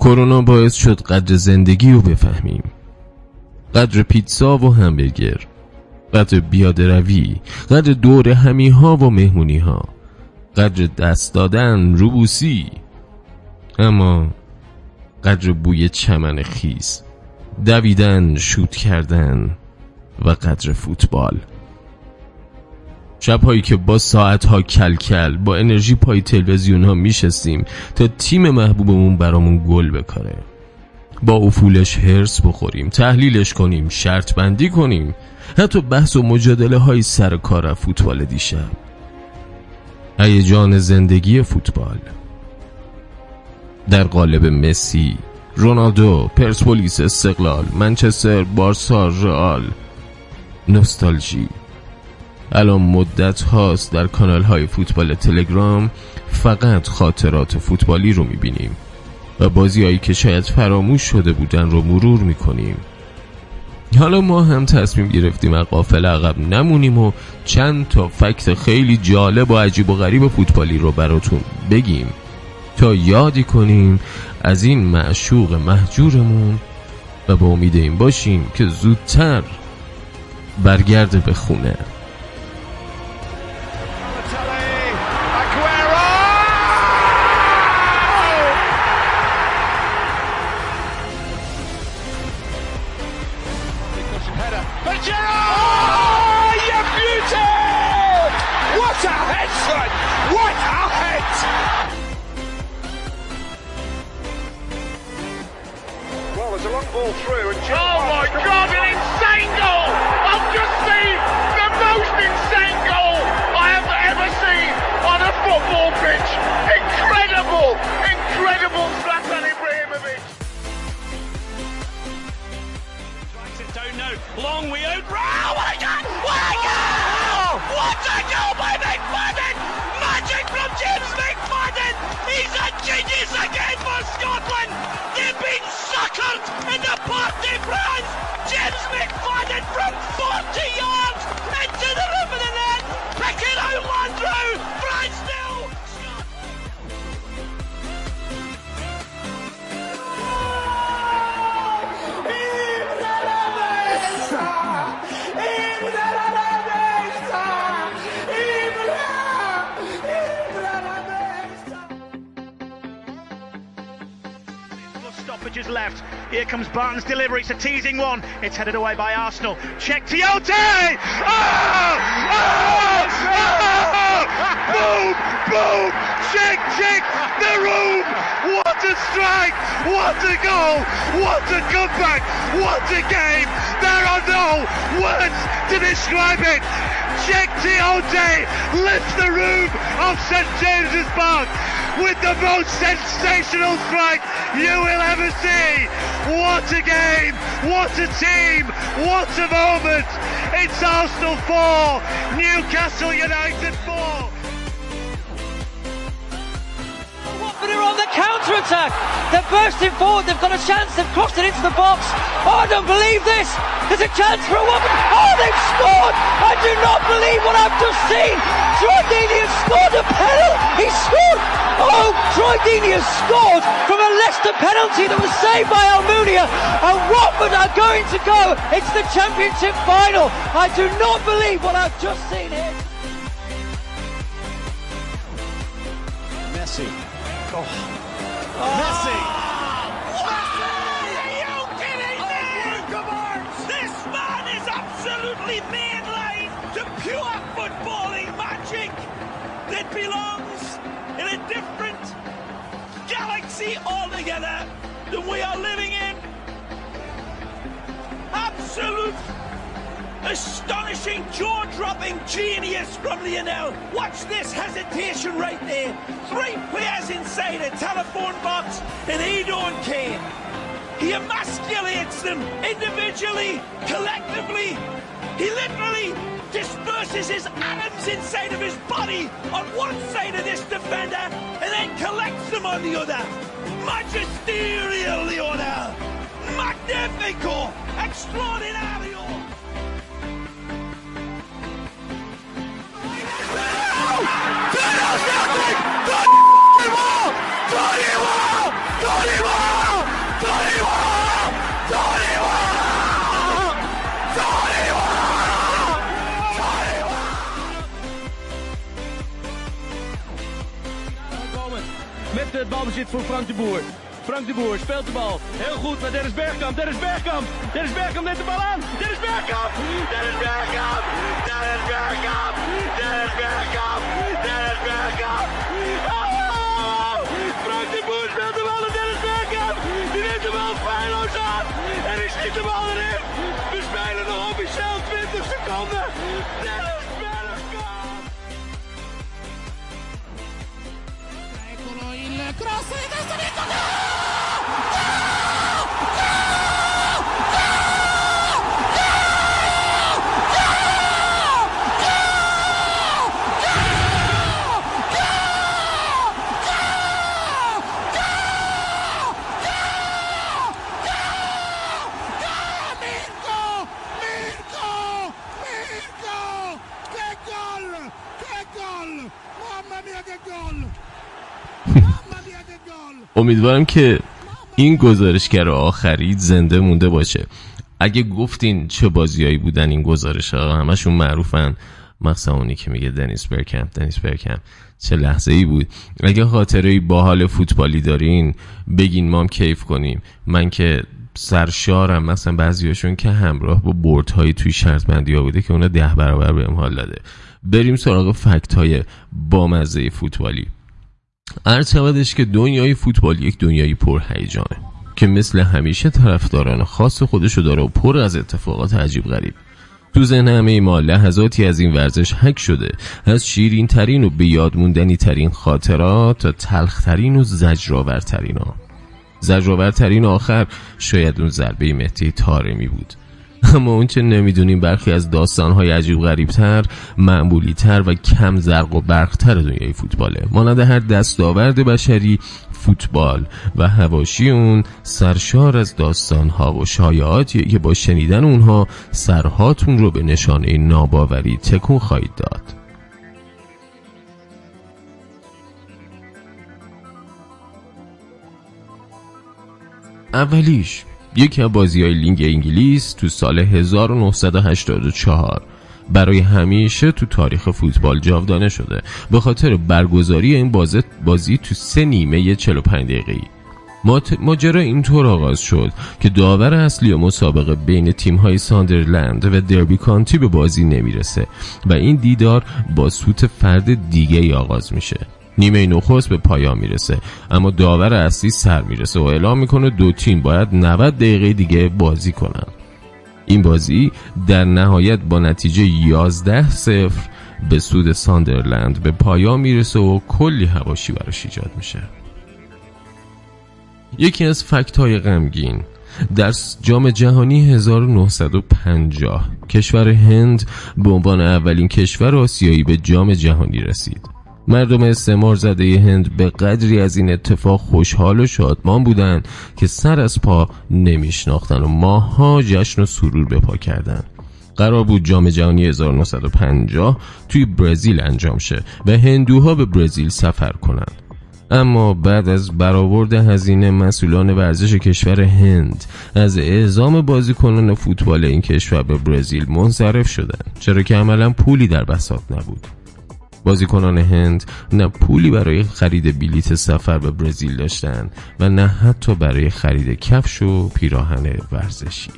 کرونا باعث شد قدر زندگی رو بفهمیم. قدر پیتزا و همبرگر. قدر بیاده روی. قدر دور همی ها و مهمونی ها قدر دست دادن روبوسی. اما قدر بوی چمن خیز دویدن شوت کردن و قدر فوتبال. شبهایی که با ساعتها کلکل با انرژی پای تلویزیون ها میشستیم تا تیم محبوبمون برامون گل بکاره. با افولش هرس بخوریم تحلیلش کنیم شرط بندی کنیم. حتی بحث و مجادله های سر کار فوتبال دیشب. هیجان زندگی فوتبال. در قالب مسی رونالدو پرسپولیس استقلال منچستر بارسا رئال. نوستالژی. الان مدت هاست در کانال های فوتبال تلگرام فقط خاطرات فوتبالی رو می‌بینیم و بازی هایی که شاید فراموش شده بودن رو مرور می‌کنیم. حالا ما هم تصمیم گرفتیم از قافل عقب نمونیم و چند تا فکت خیلی جالب و عجیب و غریب فوتبالی رو براتون بگیم تا یادی کنیم از این معشوق محجورمون و با امید این باشیم که زودتر برگرده به خونه. Left. Here comes Barton's delivery. It's a teasing one. It's headed away by Arsenal. Check Tiote! Oh! Oh! Boom! Boom! Check! Check! The room! What a strike! What a goal! What a comeback! What a game! There are no words to describe it! Check Tiote lifts the roof of St James's Park with the most sensational strike you will ever see. What a game! What a team! What a moment! It's Arsenal 4, Newcastle United 4. Watford are on the counter attack. They're bursting forward. They've got a chance. They've crossed it into the box. Oh, I don't believe this. There's a chance for a Watford. Oh, they've scored. I do not believe what I've just seen. Deeney has scored a penalty. He scored. Oh, Troy Deeney has scored from a Leicester penalty that was saved by Almunia. And Watford are going to go. It's the championship final. I do not believe what I've just seen here. Messi. Oh. Messi. Are altogether than we are living in. Absolute astonishing jaw-dropping genius from Lionel. Watch this hesitation right there. Three players inside a telephone box and he don't care. He emasculates them individually, collectively. He literally disperses his atoms inside of his body on one side of this defender and then collects them on the other. Magisterial, Lionel. Magnifico. Extraordinario. Met het balbezit voor Frank de Boer. Frank de Boer speelt de bal. Heel goed naar Dennis Bergkamp. Dennis Bergkamp. Dennis Bergkamp neemt de bal aan. Dennis Bergkamp. Dennis Bergkamp. Dennis Bergkamp. Dennis Bergkamp. Dennis Bergkamp. Oh! Frank de Boer speelt de bal naar Dennis Bergkamp. Die neemt de bal feilloos aan. En die schiet de bal erin. We spelen nog officieel 20 seconden. Dennis クロスエーストリートだ امیدوارم که این گزارشگر آخری زنده مونده باشه. اگه گفتین چه بازیایی بودن این گزارش ها همشون معروفن. مخصوصا اونی که میگه دنیس برکم دنیس برکم چه لحظه ای بود. اگه خاطره با حال فوتبالی دارین بگین ما هم کیف کنیم. من که سرشارم مثلا بعضیاشون که همراه با بورد های توی شرط بندی ها بوده که اونا ده برابر بهم حال داده. بریم سراغ فکت های بامزه فوتبالی. عرض شودش که دنیای فوتبال یک دنیای پرهیجانه که مثل همیشه طرفداران خاص خودشو داره و پر از اتفاقات عجیب غریب. تو ذهن همه ما لحظاتی از این ورزش حک شده از شیرین ترین و به یاد موندنی ترین خاطرات تا تلخ ترین و زجرآور ترین ها. زجرآور ترین آخر شاید اون ضربه مهدی تارمی بود. اما اون چه نمی‌دونیم برخی از داستانهای عجیب غریبتر معمولی تر و کم زرق و برقتر دنیای فوتباله. مانند هر دستاورد بشری فوتبال و هواشی اون سرشار از داستانها و شایعاتیه که با شنیدن اونها سرهاتون رو به نشانه ناباوری تکون خواهید داد. اولیش یکی از بازی های لینگ انگلیس تو سال 1984 برای همیشه تو تاریخ فوتبال جاودانه شده. به خاطر برگزاری این بازی, بازی تو سه نیمه 45 دقیقه‌ای. ماجرا اینطور آغاز شد که داور اصلی مسابقه بین تیم های ساندرلند و دربی کانتی به بازی نمی‌رسه و این دیدار با سوت فرد دیگه ای آغاز میشه. نیمه نخست به پایان می‌رسه. اما داور اصلی سر می‌رسه و اعلام می‌کنه دو تیم باید 90 دقیقه دیگه بازی کنن. این بازی در نهایت با نتیجه 11 صفر به سود ساندرلند به پایان می‌رسه و کلی هواشی براش ایجاد میشه. یکی از فکت های غمگین در جام جهانی 1950 کشور هند به عنوان اولین کشور آسیایی به جام جهانی رسید. مردم استعمار زده هند به قدری از این اتفاق خوشحال و شادمان بودند که سر از پا نمیشناختن و ماها جشن و سرور به پا کردن قرار بود جام جهانی 1950 توی برزیل انجام شه و هندوها به برزیل سفر کنند. اما بعد از برآورد هزینه مسئولان ورزش کشور هند از اعزام بازیکنان فوتبال این کشور به برزیل منصرف شدند چرا که عملا پولی در بساط نبود. بازیکنان هند نه پولی برای خرید بلیت سفر به برزیل داشتند و نه حتی برای خرید کفش و پیراهن ورزشی.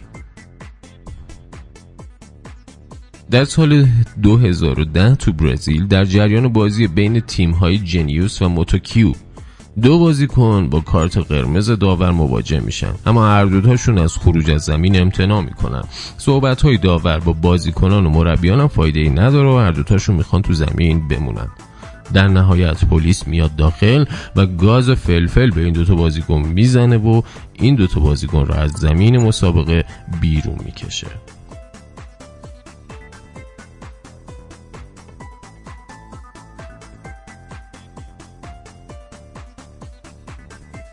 در سال 2010 تو برزیل در جریان بازی بین تیم های جنیوس و موتوکیو دو بازیکن با کارت قرمز داور مواجه میشن. اما هر دوتاشون از خروج از زمین امتناع می‌کنن. صحبت های داور با بازیکنان و مربیان هم فایده ای نداره و هر دوتاشون می‌خوان تو زمین بمونن. در نهایت پلیس میاد داخل و گاز فلفل به این دوتا بازیکن می‌زنه و این دوتا بازیکن را از زمین مسابقه بیرون می‌کشه.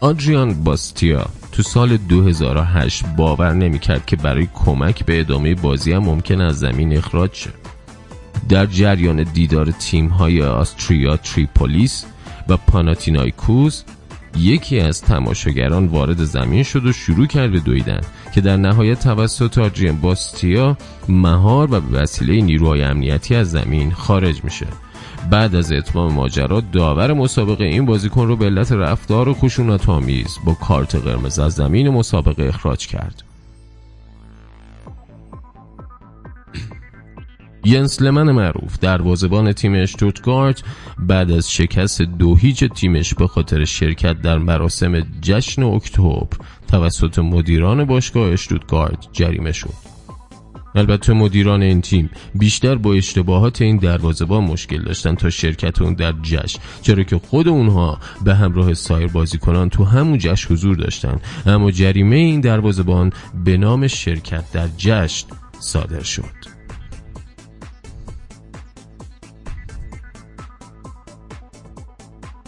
آدریان باستیا تو سال 2008 باور نمی‌کرد که برای کمک به ادامه بازی هم ممکن از زمین اخراج شه. در جریان دیدار تیم های آستریا تریپولیس و پاناتینایکوس یکی از تماشاگران وارد زمین شد و شروع کرد به دویدن که در نهایت توسط آدریان باستیا مهار و به وسیله نیروهای امنیتی از زمین خارج میشه. بعد از اتمام ماجرا داور مسابقه این بازیکن رو به علت رفتار خشونت آمیز با کارت قرمز از زمین مسابقه اخراج کرد. ینس لمن معروف دروازه‌بان تیم اشتوتگارت بعد از شکست دو هیچ تیمش به خاطر شرکت در مراسم جشن اکتبر توسط مدیران باشگاه اشتوتگارت جریمه شد. البته مدیران این تیم بیشتر با اشتباهات این دروازه‌بان مشکل داشتن تا شرکت اون در جشن چرا که خود اونها به همراه سایر بازیکنان تو همون جشن حضور داشتن. اما جریمه این دروازه‌بان به نام شرکت در جشن صادر شد.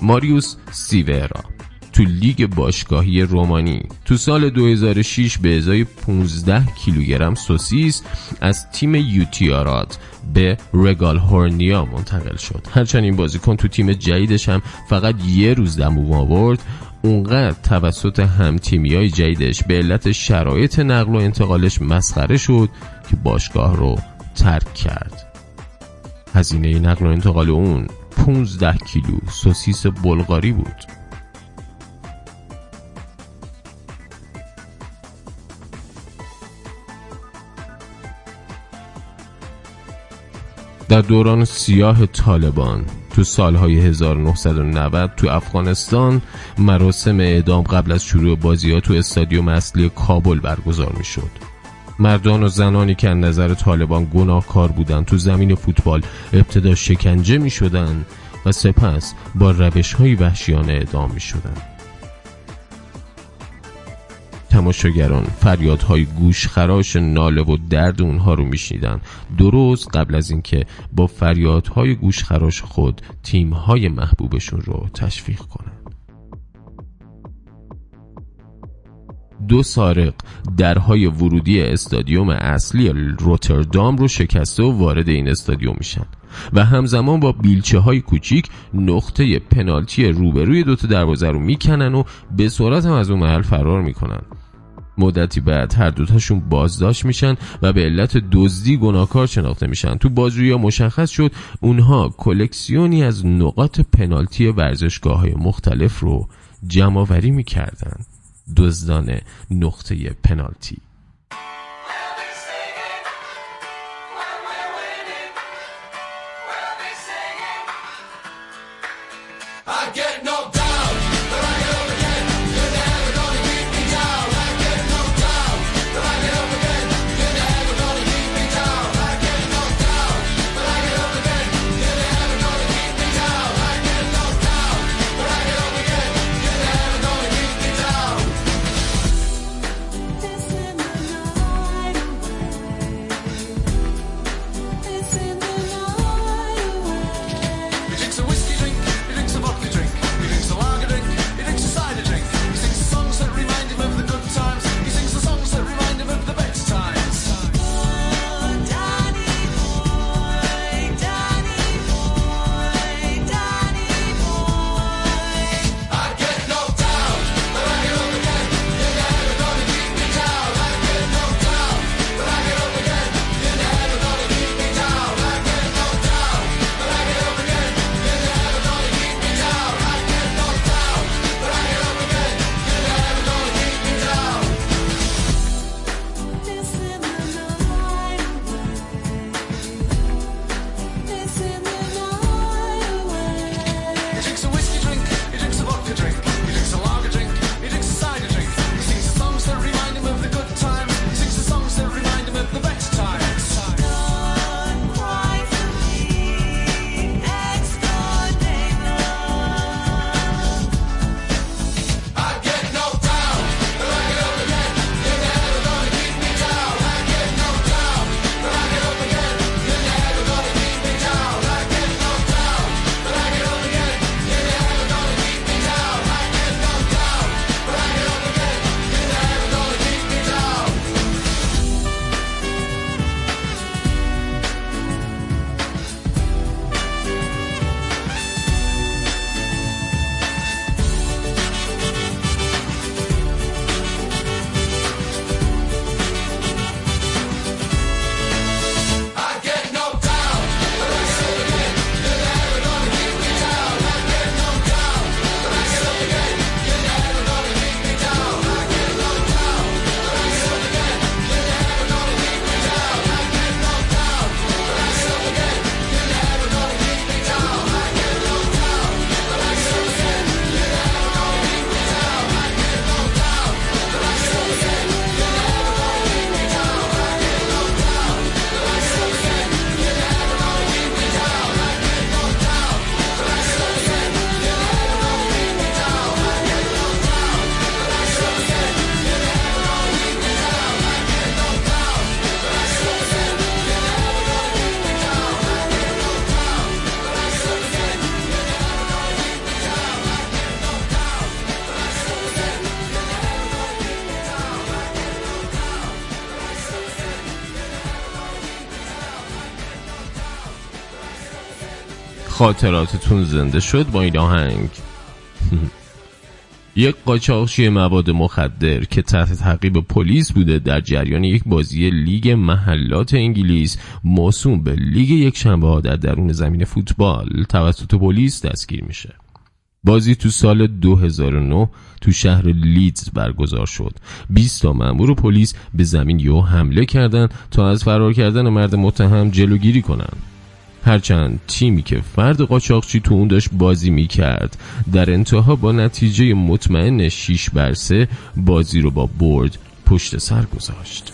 ماریوس سیورا تو لیگ باشگاهی رومانی. تو سال 2006 به ازای 15 کیلوگرم سوسیس از تیم یوتیارات به رگال هورنیا منتقل شد. هرچند این بازیکن تو تیم جدیدش هم فقط یه روز دمو آورد. اونقدر توسط هم تیمی های جدیدش به علت شرایط نقل و انتقالش مسخره شد که باشگاه رو ترک کرد. هزینه نقل و انتقال اون 15 کیلو سوسیس بلغاری بود. در دوران سیاه طالبان تو سالهای 1990 تو افغانستان مراسم اعدام قبل از شروع بازی ها تو استادیوم اصلی کابل برگزار می شد مردان و زنانی که از نظر طالبان گناهکار بودند تو زمین فوتبال ابتدا شکنجه می شدن و سپس با روش های وحشیانه اعدام می شدن. تماشاگران فریادهای گوشخراش ناله و درد اونها رو میشنیدن. درست قبل از اینکه با فریادهای گوشخراش خود تیمهای محبوبشون رو تشویق کنن. دو سارق درهای ورودی استادیوم اصلی روتردام رو شکسته و وارد این استادیوم میشن و همزمان با بیلچه های کوچیک نقطه پنالتی روبروی دوتا دروازه رو می‌کنن و به سرعت هم از اون محل فرار می‌کنن. مدتی بعد هر دوتاشون بازداشت میشن و به علت دزدی گناهکار شناخته میشن. تو بازجویی مشخص شد اونها کلکسیونی از نقاط پنالتی ورزشگاه های مختلف رو جمعآوری می‌کردن. دزدان نقطه پنالتی. خاطراتتون زنده شد با این آهنگ. یک قاچاقچی مواد مخدر که تحت تعقیب پلیس بوده در جریان یک بازی لیگ محلات انگلیس موسوم به لیگ یک شنبه ها در درون زمین فوتبال توسط پلیس دستگیر میشه. بازی تو سال 2009 تو شهر لیدز برگزار شد. 20 تا مأمور پلیس به زمین یو حمله کردند تا از فرار کردن مرد متهم جلوگیری کنند هرچند تیمی که فرد قاچاقچی تو اون داشت بازی می‌کرد. در انتها با نتیجه مطمئن 6 بر 3 بازی رو با برد پشت سر گذاشت.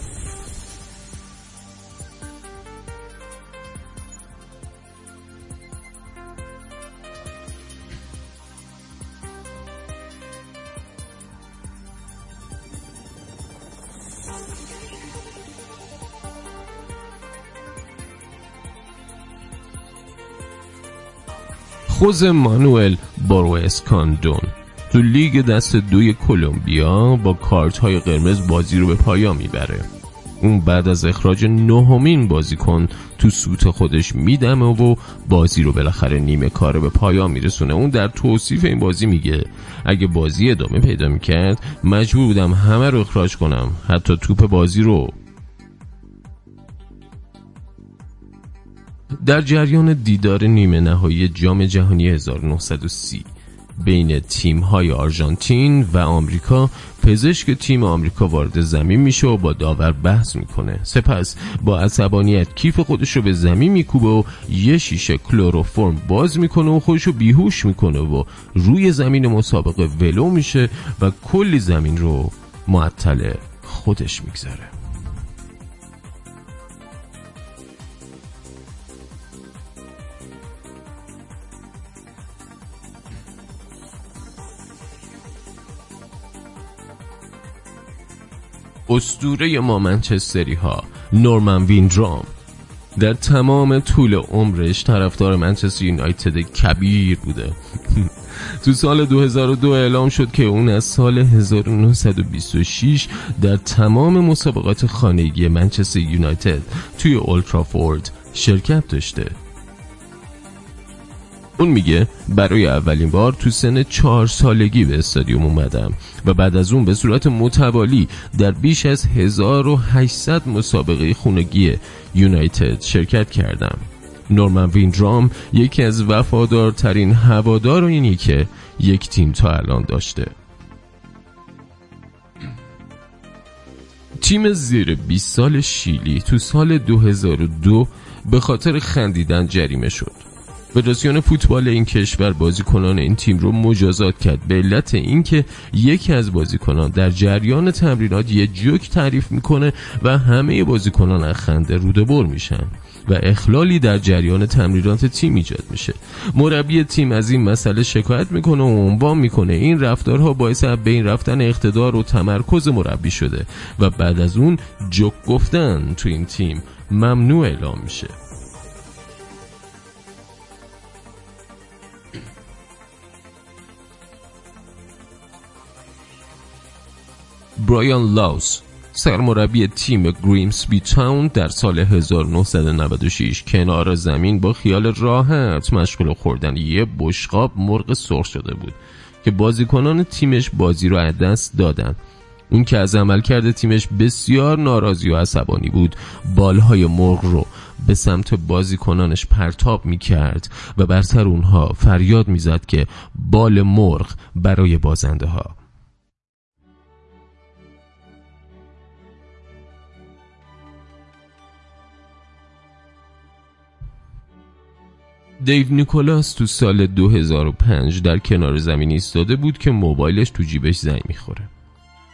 خوز مانوئل بارو اسکاندون تو لیگ دست دوی کلمبیا با کارت های قرمز بازی رو به پایان می‌بره. اون بعد از اخراج نهمین بازیکن تو سوت خودش میدمه و بازی رو بالاخره نیمه کاره به پایان میرسونه. اون در توصیف این بازی میگه اگه بازی ادامه پیدا می‌کرد مجبور بودم همه رو اخراج کنم. حتی توپ بازی رو. در جریان دیدار نیمه نهایی جام جهانی 1930 بین تیم های آرژانتین و آمریکا پزشک تیم آمریکا وارد زمین میشه و با داور بحث می‌کنه. سپس با عصبانیت کیف خودش رو به زمین میکوبه و یه شیشه کلروفرم باز می‌کنه و خودش رو بیهوش می‌کنه و روی زمین مسابقه ولو میشه و کلی زمین رو معطل خودش می‌گذاره. استوره ما منچستری ها نورمن ویندرام در تمام طول عمرش طرفدار منچستر یونایتد کبیر بوده. تو سال 2002 اعلام شد که اون از سال 1926 در تمام مسابقات خانگی منچستر یونایتد توی اولترافورد شرکت داشته. اون میگه برای اولین بار تو سن چهار سالگی به استادیوم اومدم و بعد از اون به صورت متوالی در بیش از 1800 مسابقه خونگی یونایتد شرکت کردم. نورمن ویندرام یکی از وفادارترین هوادار اینی که یک تیم تا الان داشته. تیم زیر 20 سال شیلی تو سال 2002 به خاطر خندیدن جریمه شد. فدراسیون فوتبال این کشور بازیکنان این تیم رو مجازات کرد. به علت اینکه یکی از بازیکنان در جریان تمرینات یه جوک تعریف می‌کنه و همه بازیکنان از خنده روده بر میشن و اخلالی در جریان تمرینات تیم ایجاد میشه. مربی تیم از این مسئله شکایت می‌کنه و عنوان می‌کنه. این رفتارها باعث بین رفتن اقتدار و تمرکز مربی شده و بعد از اون جوک گفتن تو این تیم ممنوع اعلام میشه. برایان لاوس سرمربی تیم گریمسبی تاون در سال 1996 کنار زمین با خیال راحت مشغول خوردن یه بشقاب مرغ سرخ شده بود که بازیکنان تیمش بازی رو از دست دادن. اون که از عمل کرده تیمش بسیار ناراضی و عصبانی بود بالهای مرغ رو به سمت بازیکنانش پرتاب می کرد و بر سر اونها فریاد می‌زد که بال مرغ برای بازنده ها دیو نیکولاس تو سال 2005 در کنار زمین ایستاده بود که موبایلش تو جیبش زنگ می‌خوره.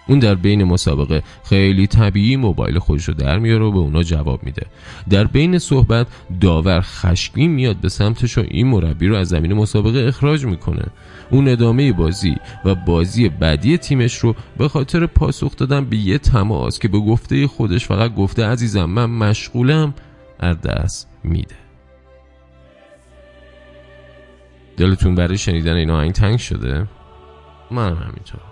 اون در بین مسابقه خیلی طبیعی موبایل خودش رو در میاره و به اونا جواب میده. در بین صحبت داور خشمگین میاد به سمتش و این مربی رو از زمین مسابقه اخراج می‌کنه. اون ادامه بازی و بازی بعدی تیمش رو به خاطر پاسخ دادن به یه تماس که به گفته خودش فقط گفته عزیزم من مشغولم از دست میده. دلتون برای شنیدن این آهنگ تنگ شده؟ من همینطور.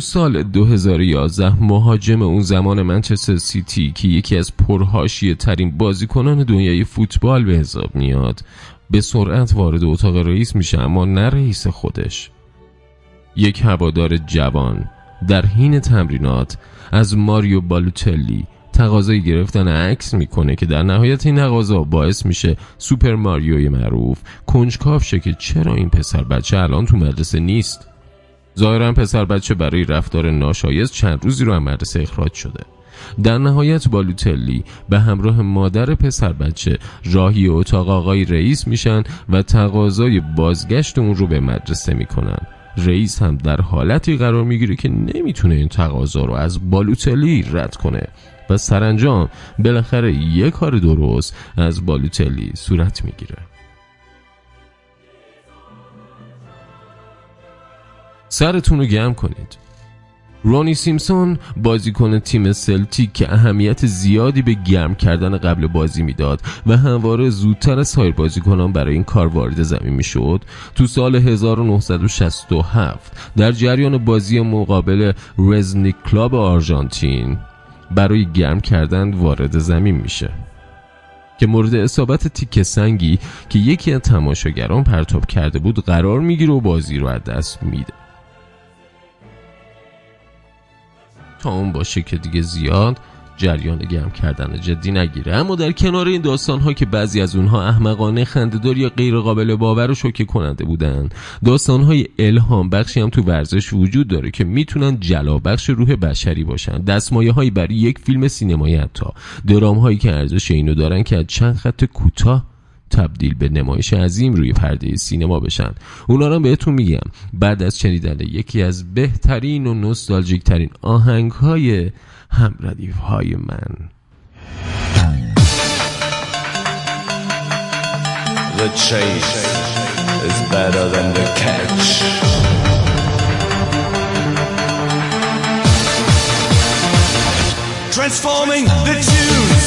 سال 2011 مهاجم اون زمان منچستر سیتی که یکی از پرهاشیه ترین بازیکنان دنیای فوتبال به حساب میاد به سرعت وارد اتاق رئیس میشه اما نه رئیس خودش. یک هوادار جوان در حین تمرینات از ماریو بالوتلی تقاضای گرفتن عکس می‌کنه که در نهایت این تقاضا باعث میشه سوپر ماریوی معروف کنجکاف شه که چرا این پسر بچه الان تو مدرسه نیست؟ ظاهرا پسر بچه برای رفتار ناشایست چند روزی رو از مدرسه اخراج شده. در نهایت بالوتلی به همراه مادر پسر بچه راهی اتاق آقای رئیس میشن و تقاضای بازگشت اون رو به مدرسه می‌کنن. رئیس هم در حالتی قرار می‌گیره که نمی‌تونه این تقاضا رو از بالوتلی رد کنه. و سرانجام بالاخره یک کار درست از بالوتلی صورت می‌گیره. سرتون رو گرم کنید. رونی سیمپسون بازیکن تیم سلتیک که اهمیت زیادی به گرم کردن قبل بازی می‌داد و همواره زودتر از سایر بازیکنان برای این کار وارد زمین می‌شد تو سال 1967 در جریان بازی مقابل راسینگ کلاب آرژانتین برای گرم کردن وارد زمین میشه. که مورد اصابت تیکه سنگی که یکی از تماشاگران پرتاب کرده بود قرار می‌گیره و بازی رو از دست میده. تا اون باشه که دیگه زیاد جریان گرم کردن جدی نگیره. اما در کنار این داستان ها که بعضی از اونها احمقانه خندهدار یا غیر قابل باور و شوکه کننده بودن داستان های الهام بخشی هم تو ورزش وجود داره که می‌تونن جلا بخش روح بشری باشن. دستمایه هایی برای یک فیلم سینمایی حتی. درام هایی که ارزش اینو دارن که از چند خط کوتاه تبدیل به نمایش عظیم روی پرده سینما بشن اونا رو بهتون میگم بعد از شنیدن یکی از بهترین و نوستالژیک ترین آهنگ های هم ردیف های من The chase is better than the catch. Transforming the tunes.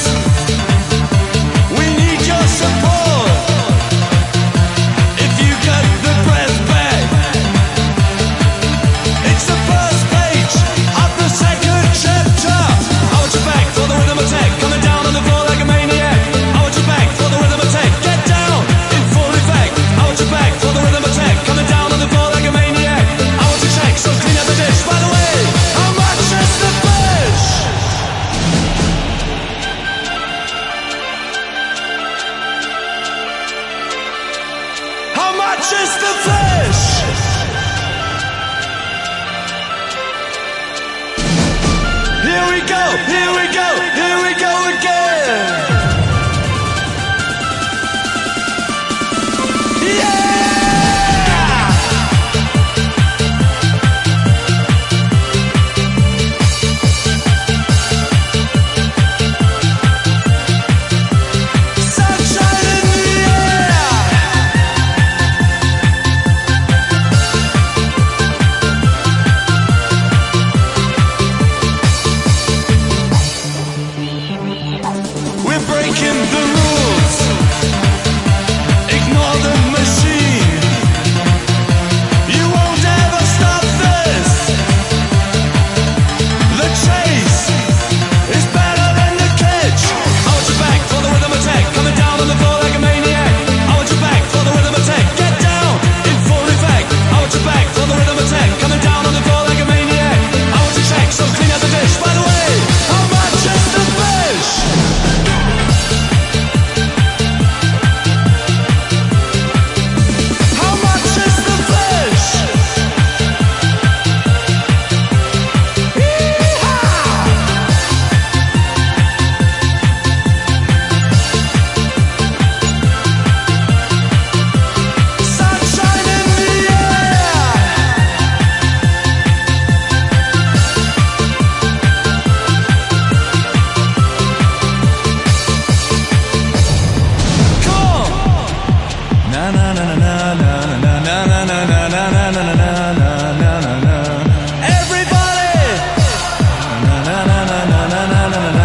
na na na na.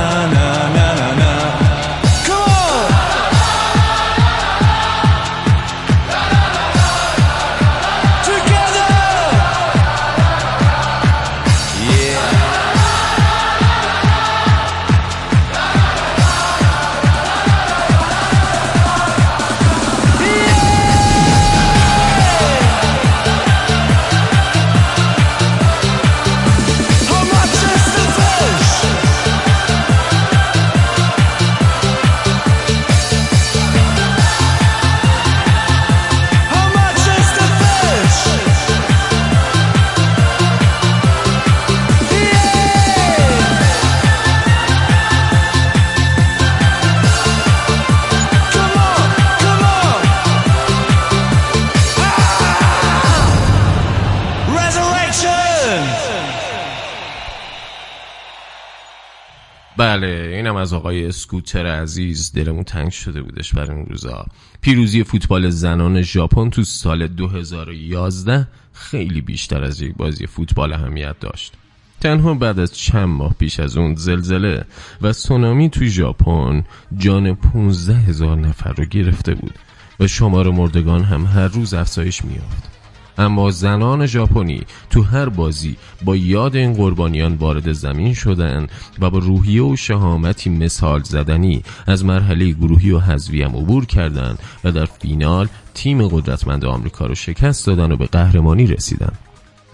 آقای اسکوتر عزیز دلمون تنگ شده بودش برای اون روزا. پیروزی فوتبال زنان ژاپن تو سال 2011 خیلی بیشتر از یک بازی فوتبال اهمیت داشت. تنها بعد از چند ماه پیش از اون زلزله و سونامی تو ژاپن جان 15 هزار نفر رو گرفته بود و شمار مردگان هم هر روز افزایش میافت اما زنان ژاپنی تو هر بازی با یاد این قربانیان وارد زمین شدن و با روحیه و شهامتی مثال زدنی از مرحله گروهی و حذفی هم عبور کردند و در فینال تیم قدرتمند آمریکا رو شکست دادن و به قهرمانی رسیدن.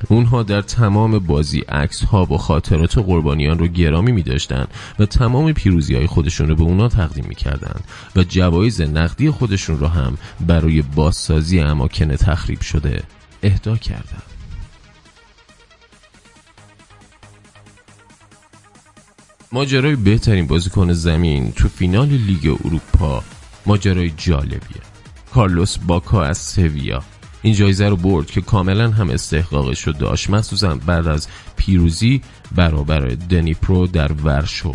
اونها در تمام بازی عکس ها و خاطرات قربانیان رو گرامی می داشتن و تمام پیروزی های خودشون رو به اونا تقدیم می کردن و جوایز نقدی خودشون رو هم برای بازسازی اماکن تخریب شده. اهدا کردن ماجرای بهترین بازیکن زمین تو فینال لیگ اروپا ماجرای جالبیه. کارلوس باکا از سویا. این جایزه رو برد که کاملا هم استحقاقش رو داشت. مخصوصا بعد از پیروزی برابر دنیپرو در ورشو.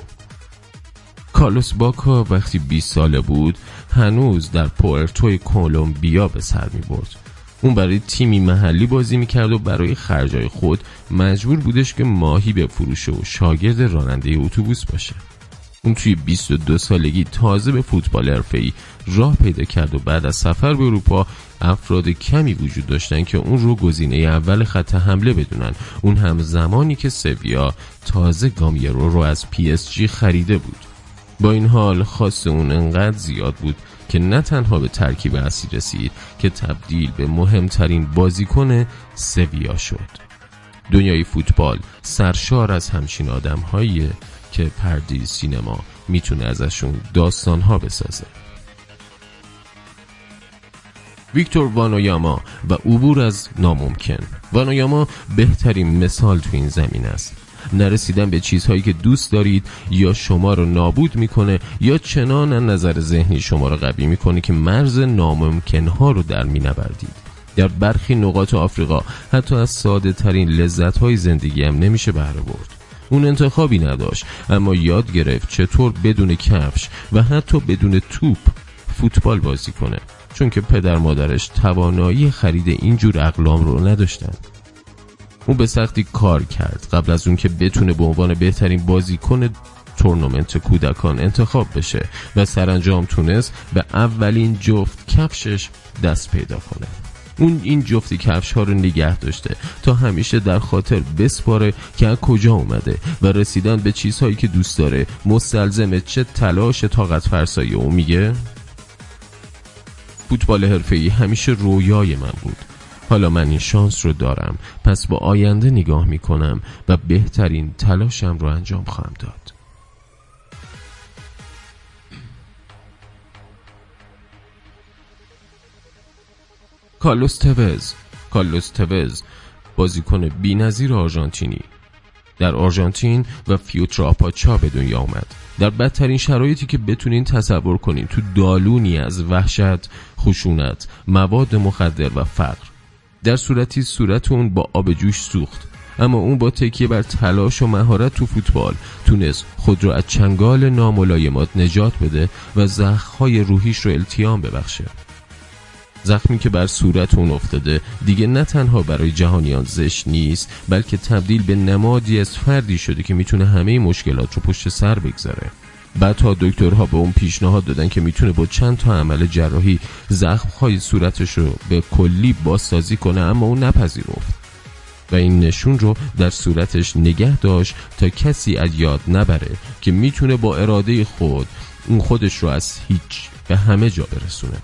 کارلوس باکا وقتی 20 ساله بود هنوز در پورتوی کولومبیا به سر می برد اون برای تیمی محلی بازی می‌کرد و برای خرجای خود مجبور بودش که ماهی بفروشه و شاگرد راننده اتوبوس باشه. اون توی 22 سالگی تازه به فوتبال حرفه‌ای راه پیدا کرد و بعد از سفر به اروپا افراد کمی وجود داشتن که اون رو گزینه اول خط حمله بدونن. اون هم زمانی که سویا تازه گامیرو رو از PSG خریده بود. با این حال خواست اون انقدر زیاد بود که نه تنها به ترکیب اصلی رسید که تبدیل به مهمترین بازیکن سویا شد. دنیای فوتبال سرشار از همچین آدم که پردی سینما می‌تونه ازشون داستانها بسازه. ویکتور وانویاما و عبور از ناممکن. وانویاما بهترین مثال تو این زمین است. نرسیدن به چیزهایی که دوست دارید یا شما رو نابود می‌کنه یا چنان نظر ذهنی شما رو قوی می‌کنه که مرز ناممکنها رو در مینوردید. در برخی نقاط آفریقا حتی از ساده ترین لذت های زندگی هم نمیشه بهره برد اون انتخابی نداشت اما یاد گرفت چطور بدون کفش و حتی بدون توپ فوتبال بازی کنه. چون که پدر مادرش توانایی خرید اینجور اقلام رو نداشتن اون به سختی کار کرد. قبل از اون که بتونه به عنوان بهترین بازیکن تورنمنت کودکان انتخاب بشه و سرانجام تونست به اولین جفت کفشش دست پیدا کنه. اون این جفتی کفش ها رو نگه داشته تا همیشه در خاطر بسپاره که از کجا اومده و رسیدن به چیزهایی که دوست داره. مستلزم چه تلاش طاقت فرسایی؟ او میگه فوتبال حرفه‌ای همیشه رویای من بود. حالا من این شانس رو دارم. پس با آینده نگاه می‌کنم و بهترین تلاشم رو انجام خواهم داد. کارلوس توز کارلوس توز بازیکن بینظیر آرژانتینی. در آرژانتین و فیوتر آپاچا به دنیا آمد. در بدترین شرایطی که بتونین تصور کنین تو دالونی از وحشت خشونت مواد مخدر و فقر. در صورتی صورت اون با آب جوش سوخت. اما اون با تکیه بر تلاش و مهارت تو فوتبال تونست خود رو از چنگال ناملایمات نجات بده و زخهای روحیش رو التیام ببخشه. زخمی که بر صورت اون افتاده دیگه نه تنها برای جهانیان زشت نیست بلکه تبدیل به نمادی از فردی شده که می‌تونه همه مشکلات رو پشت سر بگذاره. بعدها دکترها به اون پیشنهاد دادن که می‌تونه با چند تا عمل جراحی زخمهای صورتش رو به کلی بازسازی کنه اما اون نپذیرفت. و این نشون رو در صورتش نگه داشت تا کسی از یاد نبره که می‌تونه با اراده خود اون خودش رو از هیچ به همه جا برسونه.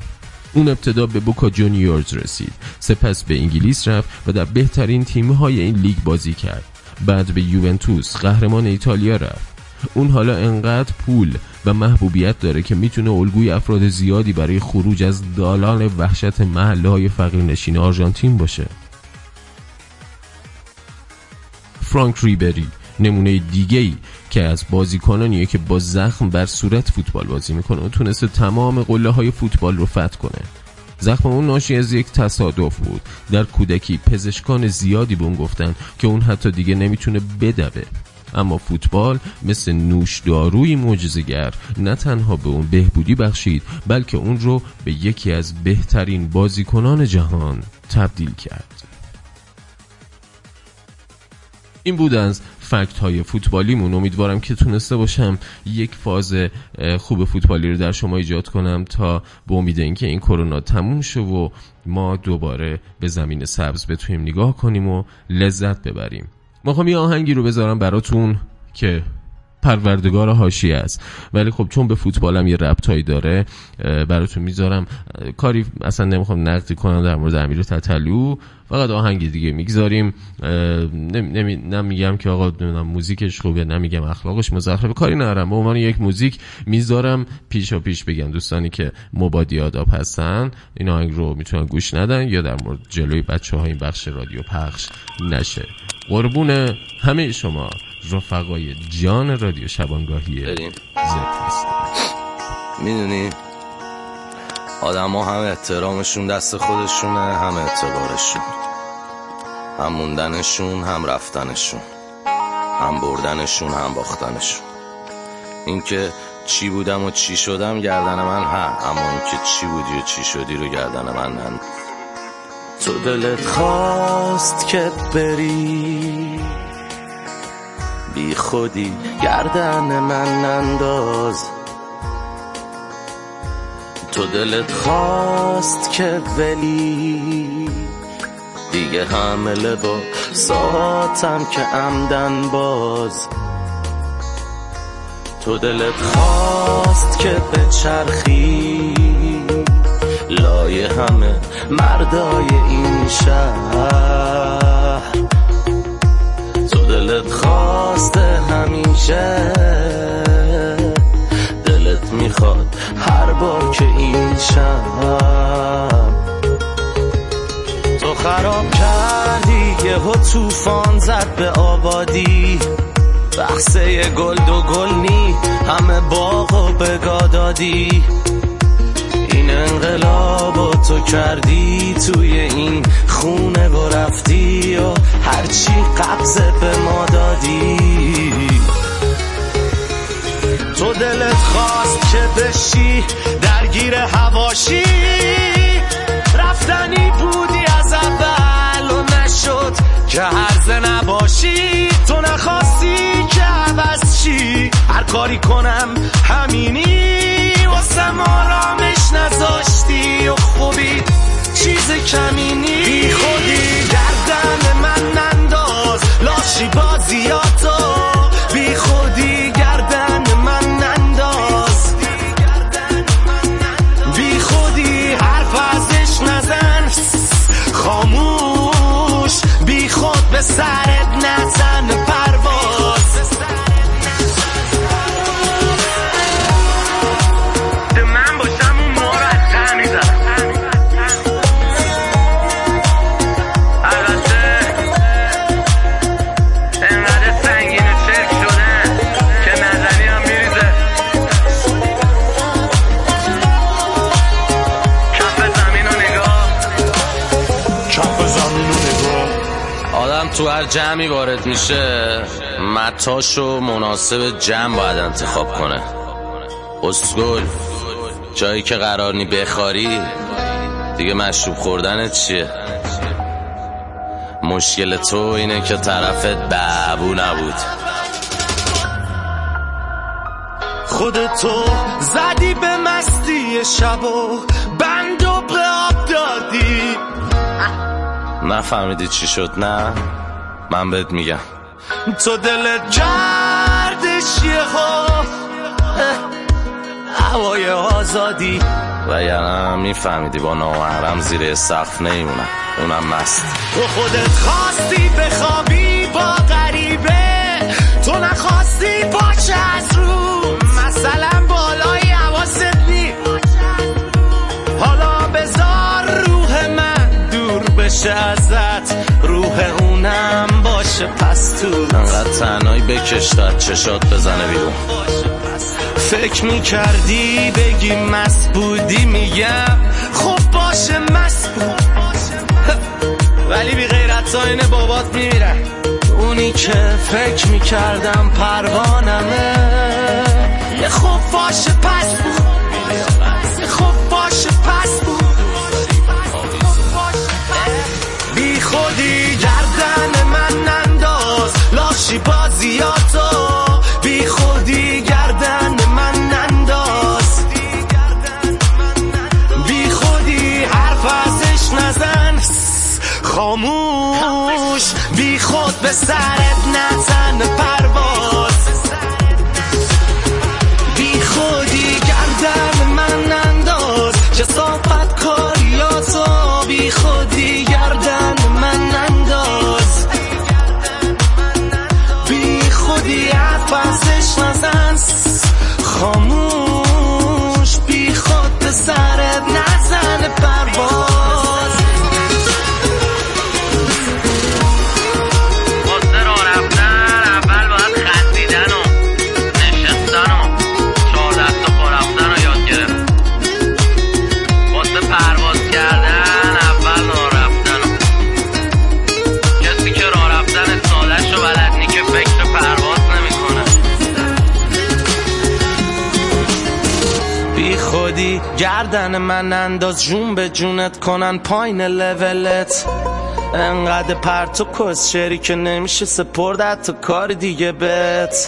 اون ابتدا به بوکا جونیورز رسید. سپس به انگلیس رفت و در بهترین تیمهای این لیگ بازی کرد. بعد به یوونتوس قهرمان ایتالیا رفت. اون حالا انقدر پول و محبوبیت داره که می‌تونه الگوی افراد زیادی برای خروج از دالان وحشت محله های فقیر نشین آرژانتین باشه. فرانک ریبری نمونه دیگه ای که از بازیکنانیه که با زخم بر صورت فوتبال بازی می‌کنه و تونسته تمام قله های فوتبال رو فتح کنه. زخم اون ناشی از یک تصادف بود. در کودکی پزشکان زیادی به اون گفتن که اون حتی دیگه نمی‌تونه بدوه اما فوتبال مثل نوشداروی معجزه‌گر نه تنها به اون بهبودی بخشید بلکه اون رو به یکی از بهترین بازیکنان جهان تبدیل کرد. این بود از فکت های فوتبالیمون. امیدوارم که تونسته باشم یک فاز خوب فوتبالی رو در شما ایجاد کنم تا به امید اینکه این کرونا تموم شه و ما دوباره به زمین سبز بتونیم نگاه کنیم و لذت ببریم. می‌خوام یه آهنگی رو بذارم براتون که پروردگار هاشی است. ولی خب چون به فوتبالم یه ربطایی داره براتون می‌ذارم. کاری اصلا نمی‌خوام نقدی کنم در مورد امیر تتلو. فقط آهنگ دیگه می‌گذاریم. نمی... نمیگم که آقا موزیکش خوبه نمیگم اخلاقش مزخرفه. کاری ندارم. به عنوان یک موزیک می‌ذارم. پیشا پیش بگم دوستانی که مبادی آداب هستن این آهنگ رو می‌تونن گوش ندن یا در مورد جلوی بچه های این بخش رادیو پخش نشه. قربون همه شما رفقای جان رادیو شبانگاهی زد می‌دونی آدم ها هم احترامشون دست خودشونه هم اعتبارشون. هم موندنشون هم رفتنشون. هم بردنشون هم باختنشون. اینکه چی بودم و چی شدم گردن من ها اما اینکه چی بودی و چی شدی رو گردن من نه تو دلت خواست که بری. بی خودی گردن من انداز تو دلت خواست که ولی دیگه حمله با ساعتم که عمدن باز. تو دلت خواست که به چرخی لای همه مردای این شهر. تو دلت خواسته همیشه دلت می‌خواد هر بار که این شب تو خراب کردی یه توفان زد به آبادی. بخصه گل دو گل نی همه باغ و بگادادی. انقلاب تو کردی توی این خونه و رفتی و هرچی قبضه به ما دادی. تو دلت خواست که بشی درگیر هواشی رفتنی بودی از اول و نشد که هرزه نباشی. تو نخواستی که عوض چی هر کاری کنم همینی. واسه آرامش نذاشتی و خوبی چیز کمینی بی خودی. گردن من ننداز لاشی بازیاتو بی خودی. گردن من ننداز. بی خودی حرف ازش نزن. خاموش بی خود به سرت نزن. جمعی وارد میشه متاشو مناسب جمع باید انتخاب کنه. اسکل جایی که قرار نی بخاری دیگه مشروب خوردنت چیه؟ مشکل تو اینه که طرفت بابو نبود. خودتو زدی به مستی شب و بندو به آب دادی. نفهمیدی چی شد نه؟ من بهت میگم. تو دلت کردش یه هوای آزادی. و یعنی میفهمیدی با نامحرم زیر سقف نمیمونم اونم مست. تو خودت خواستی بخوابی با غریبه. تو نخواستی باشه از باشه پس تو انقدر تنهایی بکش تا چشات بزنه بیرون. فکر می‌کردی بگی مست بودی میگم خب باشه مست بود. ولی بی غیرت این بابات میمیرن اونی که فکر می‌کردم پروانمه. یه خوب باشه پس. بود لاشی بازیاتو بی خودی گردن من ننداز بی خودی حرف ازش نزن. خاموش. بی خود به سرت نزن. خاموش من انداز جون به جونت کنن پایین لولت. انقدر پرت و کس شری که نمیشه سپرد حتی کار دیگه بت.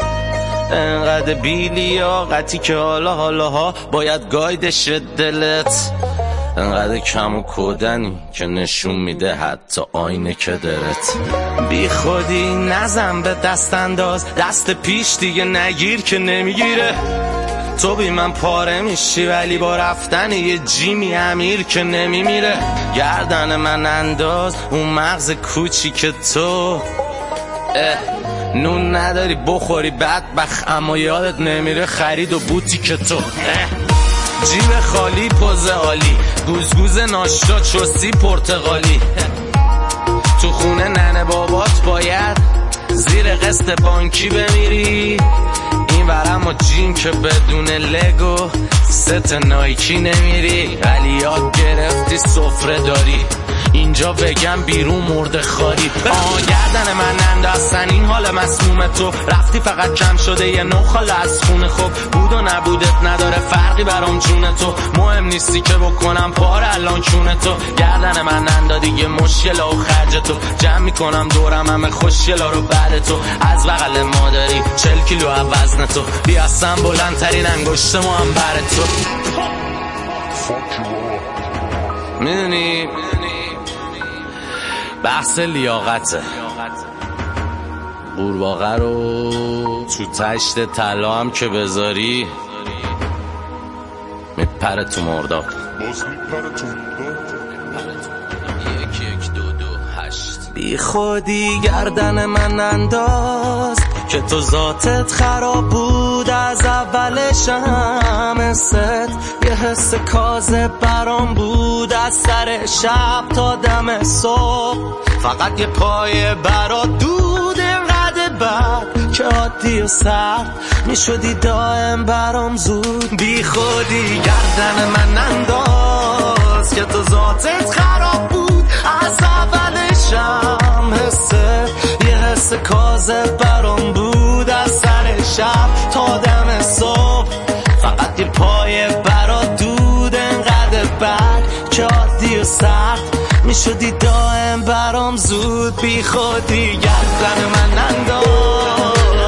انقدر بیلیاقتی که حالا حالا ها باید گایدش دلت. انقدر کم و کودنی که نشون میده حتی آینه که درت بی خودی نزن به دست انداز دست پیش دیگه نگیر که نمی‌گیره. تو بی من پاره میشی ولی با رفتن یه جیمی امیر که نمیمیره. گردن من انداز اون مغز کوچی که تو. اه نون نداری بخوری بدبخ اما یادت نمیره خرید و بوتی که تو. جیب خالی پوز عالی. گوزگوز ناشتا چستی پرتغالی. تو خونه ننه بابات باید زیر قسط بانکی بمیری. ورم و جیم که بدون لگو. ست نایکی نمیری. ولی یاد گرفتی سفره داری. اینجا بگم بیرون مرده خاری. آه گردن من انداستن این حال مسموم تو. رفتی فقط کم شده یه نو خال از خونه خوب بود و نبودت نداره فرقی برام جون تو. مهم نیستی که بکنم پار الان کونه تو. گردن من اندادی یه مشکل و خرج تو. جمع می‌کنم دورم همه خوشگلا رو بعد تو. از بغل مادری چل کیلو وزن تو. بیاستم بلندترین انگشت ما هم بر تو. می‌دونی؟ بحث لیاقته. قورباغه رو تو تشت طلا هم که بذاری میپره تو مرداب یک یک دو دو هشت. بی خودی گردن من انداز. که تو ذاتت خراب بود از اولش هم یه حس کازه برام بود از سر شب تا دم صبح. فقط یه پای برا دود انقدر بد که عادی و سرد. می‌شدی دائم برام زود. بی خودی گردن من انداز که تو ذاتت خراب بود. از اولشم حسه یه حس کازه برام بود از سر شب تا دم صبح. فقط یه پای برا دود انقدر بد که عادی و سرد می‌شدی دائم برام زود بی خودی گردن من انداز